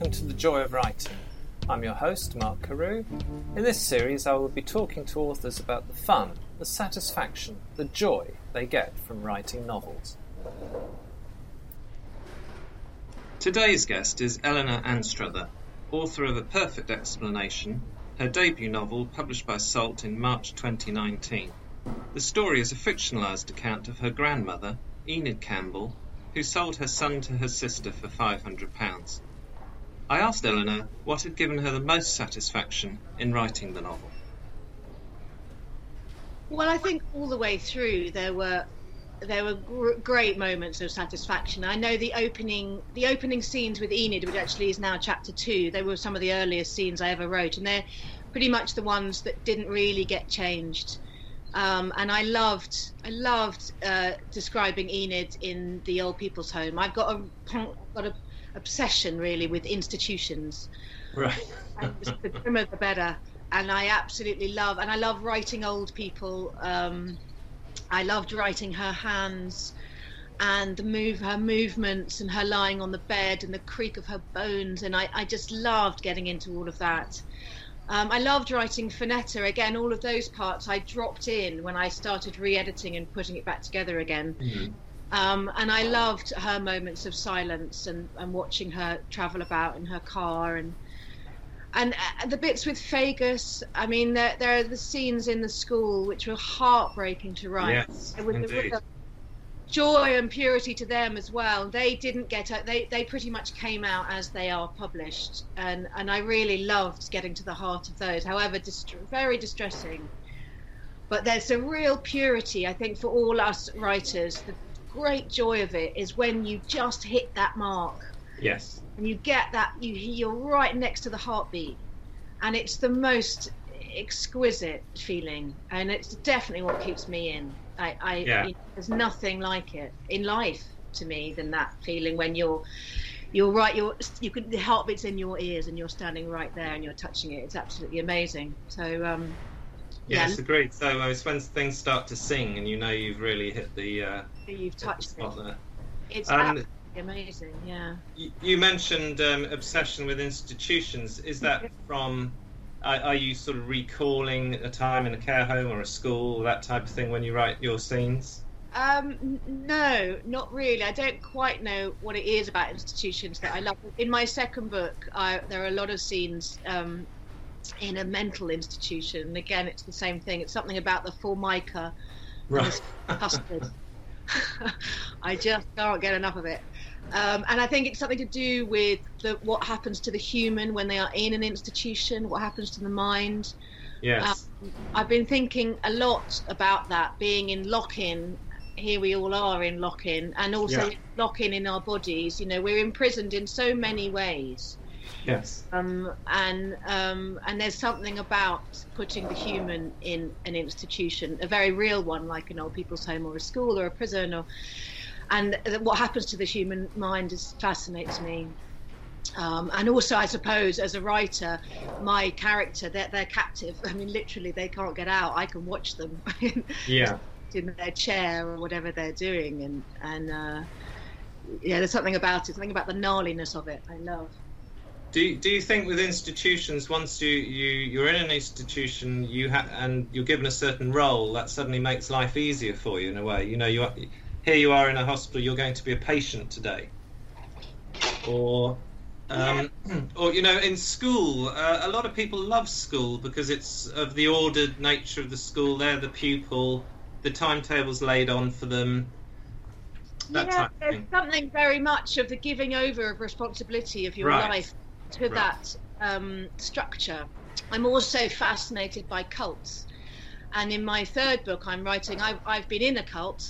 Welcome to The Joy of Writing. I'm your host, Mark Carew. In this series, I will be talking to authors about the fun, the satisfaction, the joy they get from writing novels. Today's guest is Eleanor Anstruther, author of A Perfect Explanation, her debut novel published by Salt in March 2019. The story is a fictionalised account of her grandmother, Enid Campbell, who sold her son to her sister for £500. I asked Eleanor what had given her the most satisfaction in writing the novel. Well, I think all the way through there were there were gr- great moments of satisfaction. I know the opening the opening scenes with Enid, which actually is now chapter two. They were some of the earliest scenes I ever wrote, and they're pretty much the ones that didn't really get changed. Um, and I loved, I loved uh, describing Enid in the old people's home. I've got a got a obsession really with institutions. Right. the grimmer the better. And I absolutely love, and I love writing old people. Um, I loved writing her hands and the move her movements and her lying on the bed and the creak of her bones and I, I just loved getting into all of that um, I loved writing Finetta. Again, all of those parts I dropped in when I started re-editing and putting it back together again. Mm-hmm. Um, and I loved her moments of silence and, and watching her travel about in her car and and uh, the bits with Fergus. I mean, there, there, are the scenes in the school which were heartbreaking to write. Yes, with indeed. The, joy and purity to them as well. They didn't get out. They they pretty much came out as they are published, and and I really loved getting to the heart of those. However, dist- very distressing. But there's a real purity, I think, for all us writers. The great joy of it is when you just hit that mark. Yes. And you get that you you're right next to the heartbeat, and it's the most exquisite feeling, and it's definitely what keeps me in. I, I yeah. you know, there's nothing like it in life to me than that feeling when you're you're right you're you can the heartbeat's in your ears and you're standing right there and you're touching it it's absolutely amazing so um yes yeah. agreed so uh, it's when things start to sing and you know you've really hit the uh you've touched the it it's um, amazing yeah you, you mentioned um, obsession with institutions is that from are, you sort of recalling a time in a care home or a school, that type of thing, when you write your scenes? Um, no, not really. I don't quite know what it is about institutions that I love. In my second book, I, there are a lot of scenes um, in a mental institution. Again, it's the same thing. It's something about the formica right. custard. I just can't get enough of it. Um, and I think it's something to do with the, what happens to the human when they are in an institution, what happens to the mind. Yes. Um, I've been thinking a lot about that, being in lock in. Here we all are in lock in, and also Yeah. lock in in our bodies. You know, we're imprisoned in so many ways. Yes. Um, and um, and there's something about putting the human in an institution, a very real one, like an old people's home or a school or a prison, or and what happens to the human mind is fascinates me. Um, and also, I suppose, as a writer, my character, they're, they're captive. I mean, literally, they can't get out. I can watch them Yeah. in their chair or whatever they're doing. And, and uh, yeah, there's something about it, something about the gnarliness of it I love. Do you, do you think with institutions, once you, you you're in an institution, you ha- and you're given a certain role, that suddenly makes life easier for you in a way? You know, you are, here you are in a hospital, you're going to be a patient today, or um, or you know, in school, uh, a lot of people love school because it's of the ordered nature of the school. They're the pupil, the timetable's laid on for them. That yeah, there's something very much of the giving over of responsibility of your Right. life to Right. that um, structure. I'm also fascinated by cults, and in my third book, I'm writing. I've, I've been in a cult,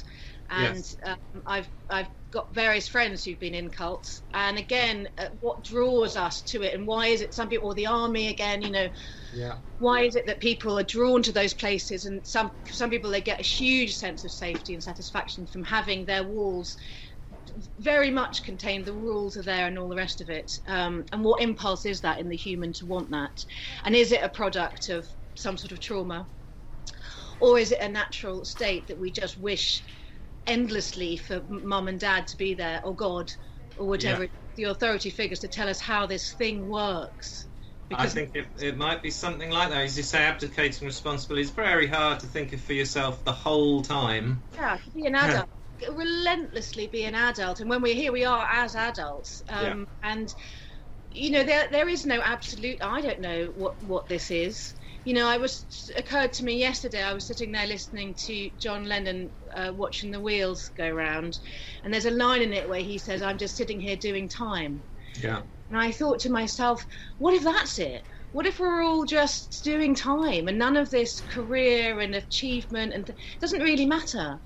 and Yes. um, I've I've got various friends who've been in cults, and again, uh, what draws us to it, and why is it some people, or the army again, you know, Yeah. why is it that people are drawn to those places and some some people they get a huge sense of safety and satisfaction from having their walls very much contained. the rules are there and all the rest of it um, and what impulse is that in the human to want that and is it a product of some sort of trauma or is it a natural state that we just wish endlessly for mum and dad to be there or god or whatever yeah. the authority figures to tell us how this thing works. Because I think it, it might be something like that. As you say, abdicating responsibility is very hard to think of for yourself the whole time. Yeah, to be an adult, relentlessly be an adult. And when we're here, we are as adults. Um, yeah. And, you know, there there is no absolute, I don't know what, what this is you know, I was occurred to me yesterday. I was sitting there listening to John Lennon uh, watching the wheels go round, and there's a line in it where he says, "I'm just sitting here doing time." Yeah. And I thought to myself, what if that's it? What if we're all just doing time and none of this career and achievement and th- doesn't really matter?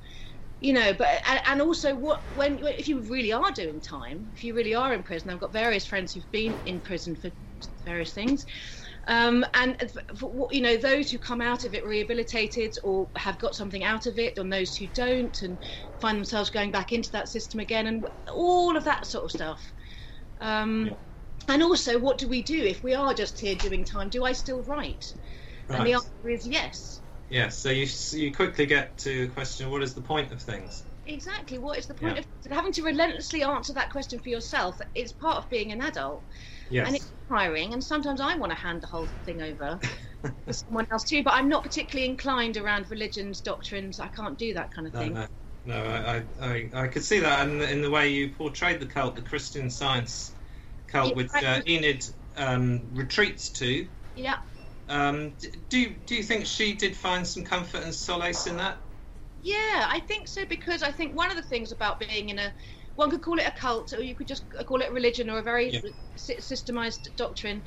You know, but and, also what when if you really are doing time, if you really are in prison, I've got various friends who've been in prison for various things um, and for, you know those who come out of it rehabilitated or have got something out of it, and those who don't and find themselves going back into that system again, and all of that sort of stuff. Um, yeah. And also, what do we do if we are just here doing time? Do I still write? Right. And the answer is yes. Yes. So you you quickly get to the question: What is the point of things? Exactly. What is the point yeah. of having to relentlessly answer that question for yourself? It's part of being an adult. Yes. And it's tiring, and sometimes I want to hand the whole thing over to someone else too. But I'm not particularly inclined around religions, doctrines. I can't do that kind of no, thing. No, no, I, I, I could see that in, in the way you portrayed the cult, the Christian Science cult, yeah, which uh, Enid um, retreats to. Yeah. Um, do do you think she did find some comfort and solace in that? Yeah, I think so because I think one of the things about being in a one could call it a cult, or you could just call it religion or a very yeah. systemized doctrine.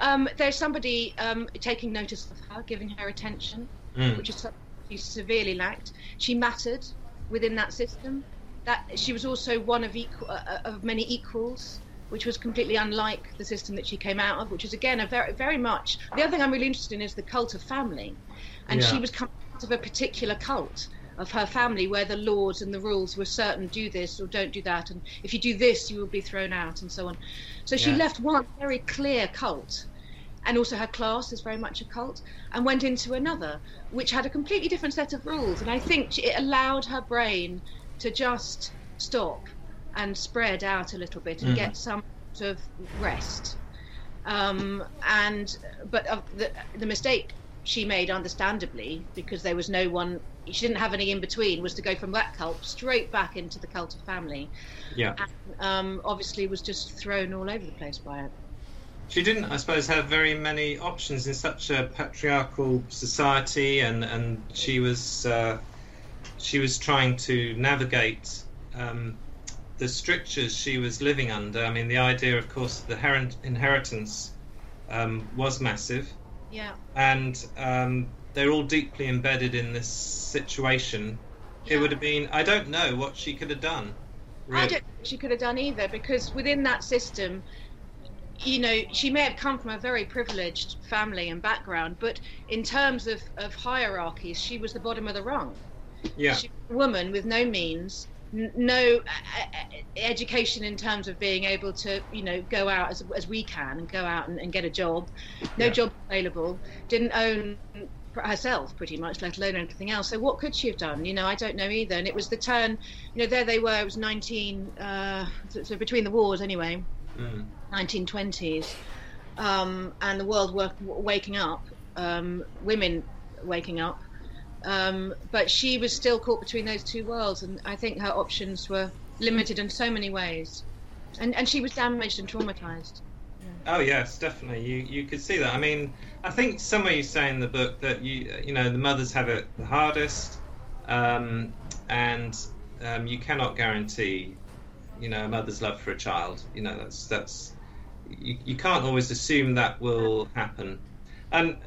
Um, there's somebody um, taking notice of her, giving her attention, mm. which is something she severely lacked. She mattered within that system. That she was also one of equal, uh, uh, of many equals, which was completely unlike the system that she came out of, which is again a very very much. The other thing I'm really interested in is the cult of family, and yeah. she was coming out of a particular cult of her family where the laws and the rules were certain do this or don't do that and if you do this you will be thrown out and so on so she yeah. left one very clear cult and also her class is very much a cult and went into another which had a completely different set of rules and i think it allowed her brain to just stop and spread out a little bit and mm. get some sort of rest. Um, and but uh, the, the mistake she made understandably because there was no one she didn't have any in between was to go from that cult straight back into the cult of family. Yeah. And, um, obviously was just thrown all over the place by it. She didn't i suppose have very many options in such a patriarchal society and and she was uh, she was trying to navigate um, the strictures she was living under i mean the idea of course the inheritance um, was massive yeah. And um, they're all deeply embedded in this situation. Yeah. It would have been, I don't know what she could have done. Really. I don't think she could have done either because within that system, you know, she may have come from a very privileged family and background, but in terms of, of hierarchies, she was the bottom of the rung. Yeah. She was a woman with no means, no uh, uh, education in terms of being able to, you know, go out as, as we can and go out and, and get a job. No yeah. job available. Didn't own herself pretty much, let alone anything else. So what could she have done? You know, I don't know either. And it was the turn, you know, there they were. It was 19, uh, so, so, between the wars anyway, mm. 1920s, um, and the world work, waking up, um, women waking up um, but she was still caught between those two worlds, and I think her options were limited in so many ways. And and she was damaged and traumatized. Oh yes, definitely. You you could see that. I mean, I think somewhere you say in the book that you you know the mothers have it the hardest, um, and um, you cannot guarantee, you know, a mother's love for a child. You know, that's that's you, you can't always assume that will happen. And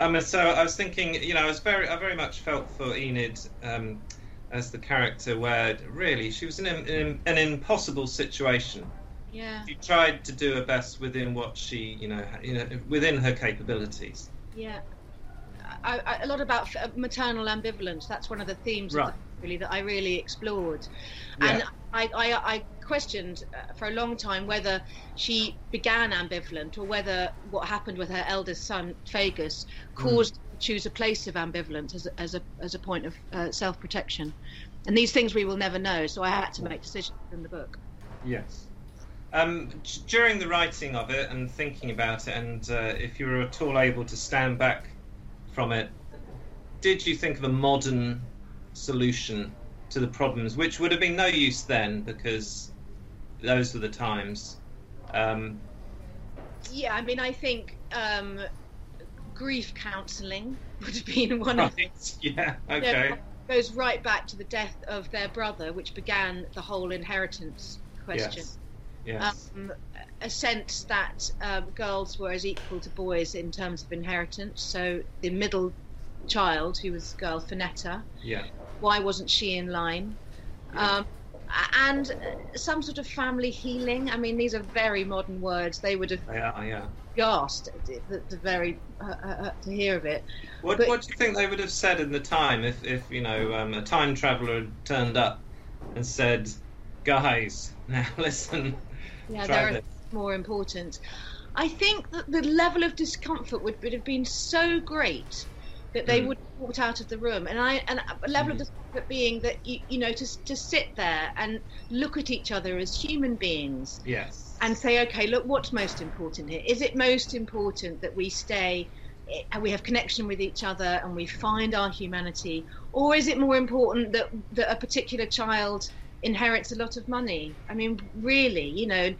Mean, so I was thinking, you know, I was very, I very much felt for Enid um, as the character, where really she was in, in an impossible situation. Yeah. She tried to do her best within what she, you know, you know, within her capabilities. Yeah. I, I, a lot about maternal ambivalence. That's one of the themes right. the, really that I really explored, yeah. and I, I, I questioned uh, for a long time whether she began ambivalent or whether what happened with her eldest son Fergus caused mm. her to choose a place of ambivalence as a, as a, as a point of uh, self protection. And these things we will never know, so I had to make decisions in the book. Yes. Um, during the writing of it and thinking about it, and uh, if you were at all able to stand back from it, did you think of a modern solution to the problems, which would have been no use then because those were the times? Um, yeah, I mean, I think um, grief counselling would have been one right. of yeah okay goes right back to the death of their brother, which began the whole inheritance question. Yes. Yes. Um, a sense that um, girls were as equal to boys in terms of inheritance. So the middle child, who was girl Finetta, yeah. Why wasn't she in line? Um, and some sort of family healing. I mean, these are very modern words. They would have yeah, yeah. gasped the, the very uh, uh, uh, to hear of it. What, but, what do you think they would have said in the time if, if you know um, a time traveler had turned up and said, "Guys, now listen, yeah, they're more important. I think that the level of discomfort would, would have been so great that they mm. would have walked out of the room. And I and a level mm. of discomfort being that you, you know to to sit there and look at each other as human beings. Yes. And say, okay, look, what's most important here? Is it most important that we stay and we have connection with each other and we find our humanity, or is it more important that that a particular child inherits a lot of money. I mean, really, you know,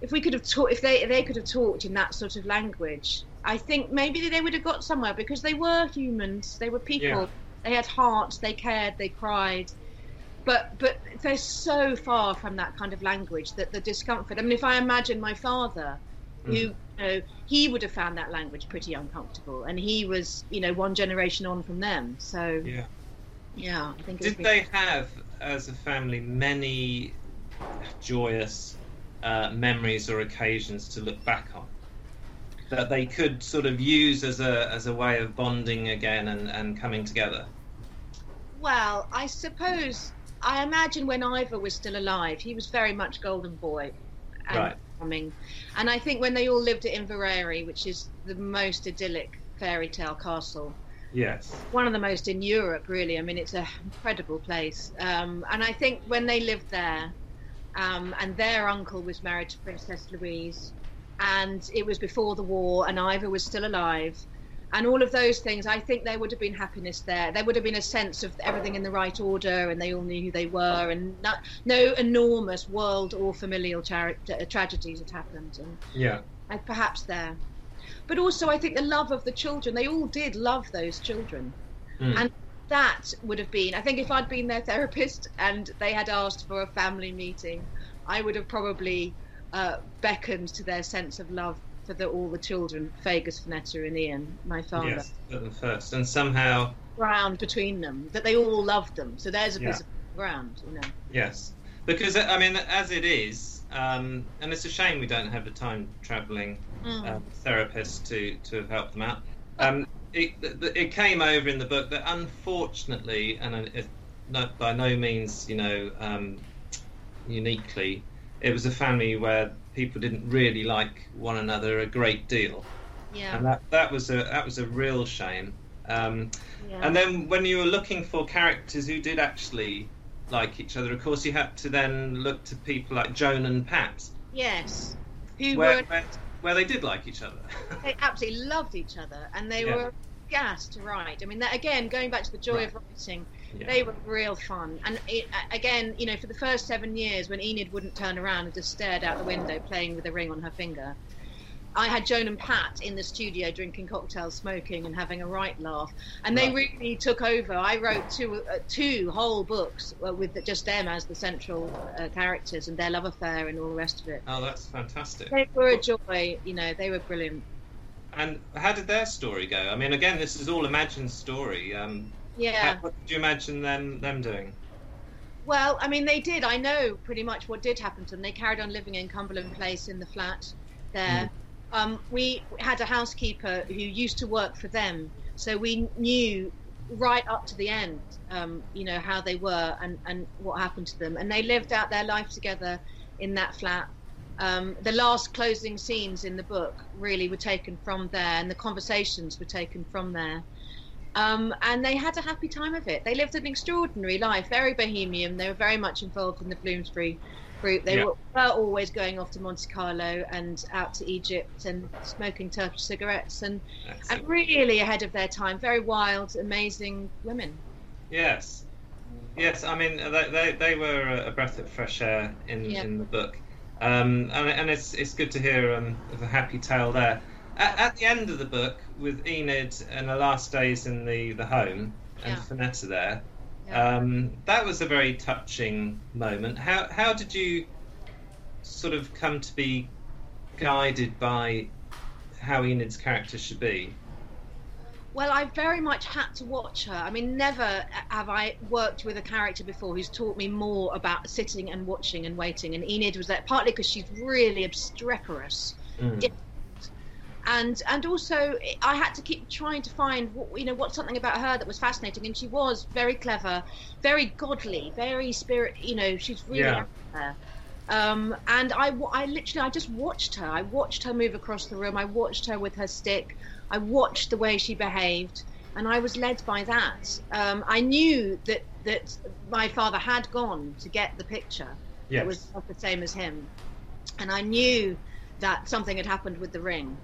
if we could have taught, if they they could have talked in that sort of language, I think maybe they would have got somewhere because they were humans, they were people, yeah. they had hearts, they cared, they cried. But but they're so far from that kind of language that the discomfort. I mean, if I imagine my father, mm. who you know, he would have found that language pretty uncomfortable, and he was you know one generation on from them. So yeah, yeah. I think. Did they have as a family many joyous uh, memories or occasions to look back on that they could sort of use as a as a way of bonding again and, and coming together? Well, I suppose I imagine when Ivor was still alive, he was very much golden boy and right. coming. And I think when they all lived at Inveraray, which is the most idyllic fairy tale castle, Yes. One of the most in Europe, really. I mean, it's an incredible place. Um, and I think when they lived there, um, and their uncle was married to Princess Louise, and it was before the war, and Ivor was still alive, and all of those things, I think there would have been happiness there. There would have been a sense of everything in the right order, and they all knew who they were, and not, no enormous world or familial tra- tragedies had happened. And, yeah. And perhaps there but also I think the love of the children. They all did love those children, mm. and that would have been. I think if I'd been their therapist and they had asked for a family meeting, I would have probably uh, beckoned to their sense of love for the, all the children, Fergus, Finetta, and Ian, my father. Yes, put them first, and somehow ground between them that they all loved them. So there's a yeah. piece of ground, you know. Yes, because I mean, as it is, um, and it's a shame we don't have a time traveling mm. uh, therapist to, to have helped them out. Um, it, it came over in the book that unfortunately, and it, not, by no means, you know, um, uniquely, it was a family where people didn't really like one another a great deal. Yeah. And that, that was a that was a real shame. Um, yeah. And then when you were looking for characters who did actually like each other, of course, you had to then look to people like Joan and Pat. Yes. Who where, were where, where they did like each other. they absolutely loved each other, and they yeah. were gas to write. I mean, that, again, going back to the joy right. of writing, yeah. they were real fun. And it, again, you know, for the first seven years, when Enid wouldn't turn around and just stared out the window, playing with a ring on her finger, I had Joan and Pat in the studio drinking cocktails, smoking, and having a right laugh, and they right. really took over. I wrote two uh, two whole books uh, with just them as the central uh, characters and their love affair and all the rest of it. Oh, that's fantastic! They were a joy. You know, they were brilliant. And how did their story go? I mean, again, this is all imagined story. Um, yeah. How, what did you imagine them them doing? Well, I mean, they did. I know pretty much what did happen to them. They carried on living in Cumberland Place in the flat there. Mm um, we had a housekeeper who used to work for them, so we knew right up to the end, um, you know, how they were and, and what happened to them. And they lived out their life together in that flat. Um, the last closing scenes in the book really were taken from there, and the conversations were taken from there. Um, and they had a happy time of it. They lived an extraordinary life, very bohemian. They were very much involved in the Bloomsbury group. They Yeah. were, were always going off to Monte Carlo and out to Egypt and smoking Turkish cigarettes and, and really ahead of their time. Very wild, amazing women. Yes, yes. I mean, they they, they were a breath of fresh air in, Yeah. in the book, um, and and it's it's good to hear um, of a happy tale there. At, at the end of the book, with Enid and the last days in the, the home and Yeah. Finetta there, Yeah. um, that was a very touching moment. How how did you sort of come to be guided by how Enid's character should be? Well, I very much had to watch her. I mean, never have I worked with a character before who's taught me more about sitting and watching and waiting. And Enid was that partly because she's really obstreperous, Mm. And and also I had to keep trying to find what you know what's something about her that was fascinating. And she was very clever, very godly, very spirit. You know, she's really Yeah. out there. Um, and I, I literally, I just watched her. I watched her move across the room. I watched her with her stick. I watched the way she behaved, and I was led by that. Um, I knew that that my father had gone to get the picture. Yes. It was not the same as him, and I knew that something had happened with the ring.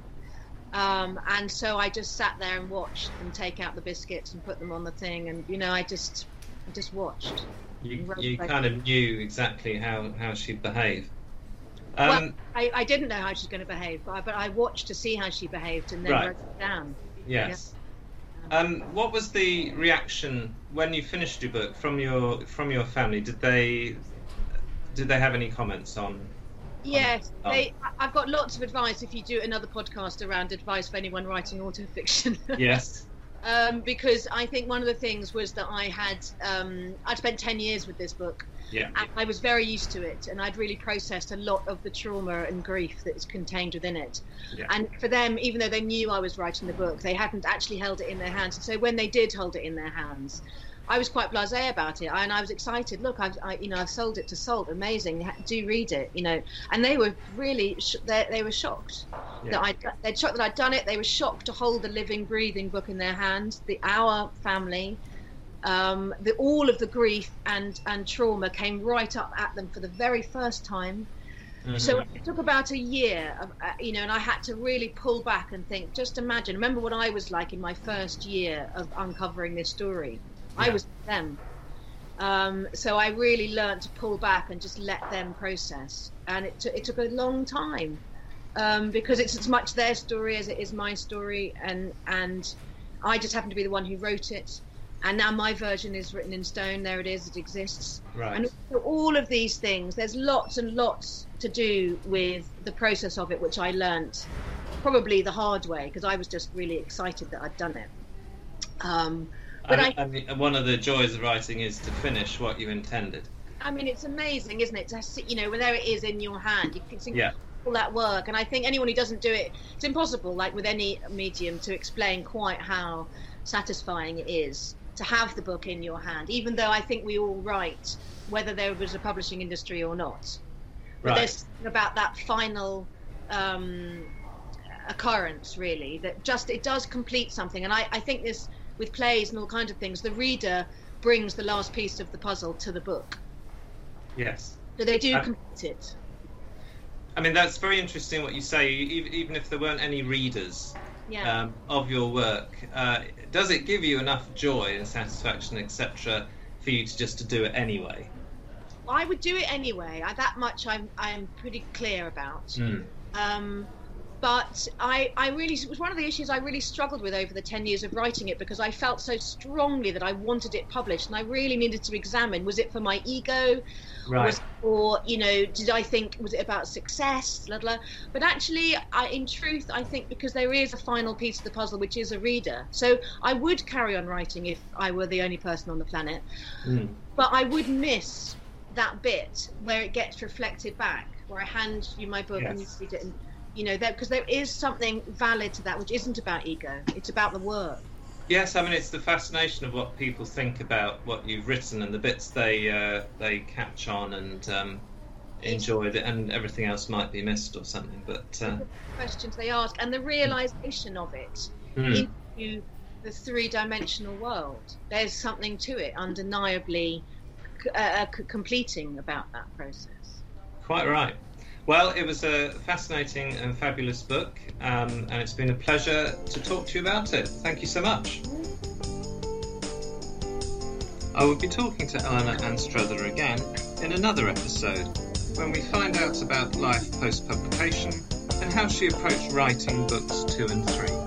Um, and so I just sat there and watched them take out the biscuits and put them on the thing, and you know, I just, I just watched. You, you kind of knew exactly how, how she'd behave. well, Um, I, I didn't know how she's going to behave, but I, but I watched to see how she behaved and then Right. wrote it down. yes. Um, what was the reaction when you finished your book from your from your family? Did they did they have any comments on? Yes, Um, they, I- I've got lots of advice if you do another podcast around advice for anyone writing autofiction. Yes. um, because I think one of the things was that I had um, I'd spent ten years with this book, Yeah. and I was very used to it, and I'd really processed a lot of the trauma and grief that is contained within it. Yeah. And for them, even though they knew I was writing the book, they hadn't actually held it in their hands. And so when they did hold it in their hands, I was quite blasé about it, and I was excited. Look, I've, I, you know, I've sold it to Salt. Amazing, do read it, you know. And they were really, sh- they, they were shocked Yeah. that I, they'd shocked that I'd done it. They were shocked to hold the living, breathing book in their hands. The our family, um, the all of the grief and and trauma came right up at them for the very first time. Mhm. So it took about a year, of, uh, you know, and I had to really pull back and think. Just imagine, remember what I was like in my first year of uncovering this story. I Yeah. was them. Um, so I really learned to pull back and just let them process, and it, took it took a long time um, because it's as much their story as it is my story, and and I just happen to be the one who wrote it, and now my version is written in stone. There it is, it exists. right. And all of these things, there's lots and lots to do with the process of it, which I learnt probably the hard way because I was just really excited that I'd done it. Um, but I, and the- and one of the joys of writing is to finish what you intended. I mean, it's amazing, isn't it? To see, you know, there it is in your hand, you can see Yeah. all that work. And I think anyone who doesn't do it, it's impossible, like with any medium, to explain quite how satisfying it is to have the book in your hand. Even though I think we all write, whether there was a publishing industry or not. But Right. there's something about that final um, occurrence, really, that just it does complete something. And I, I think this with plays and all kinds of things, the reader brings the last piece of the puzzle to the book. Yes. So they do complete it. I mean, that's very interesting what you say. Even if there weren't any readers Yeah. um, of your work, uh, does it give you enough joy and satisfaction, etc., for you to just to do it anyway? I would do it anyway. I, that much I'm I'm pretty clear about. Mm. Um, but I, I really it was one of the issues I really struggled with over the ten years of writing it because I felt so strongly that I wanted it published, and I really needed to examine: was it for my ego, Right. was or you know, did I think was it about success, blah blah. But actually, I, in truth, I think because there is a final piece of the puzzle, which is a reader. So I would carry on writing if I were the only person on the planet Mm. but I would miss that bit where it gets reflected back, where I hand you my book and you Yes. read it, and you know that because there is something valid to that, which isn't about ego; it's about the work. Yes, I mean it's the fascination of what people think about what you've written and the bits they uh, they catch on and um, enjoy, it, and everything else might be missed or something. But uh, Questions they ask and the realization of it mm, into the three-dimensional world. There's something to it, undeniably uh, completing about that process. Quite right. Well, it was a fascinating and fabulous book, um, and it's been a pleasure to talk to you about it. Thank you so much. I will be talking to Eleanor Anstruther again in another episode when we find out about life post publication and how she approached writing books two and three.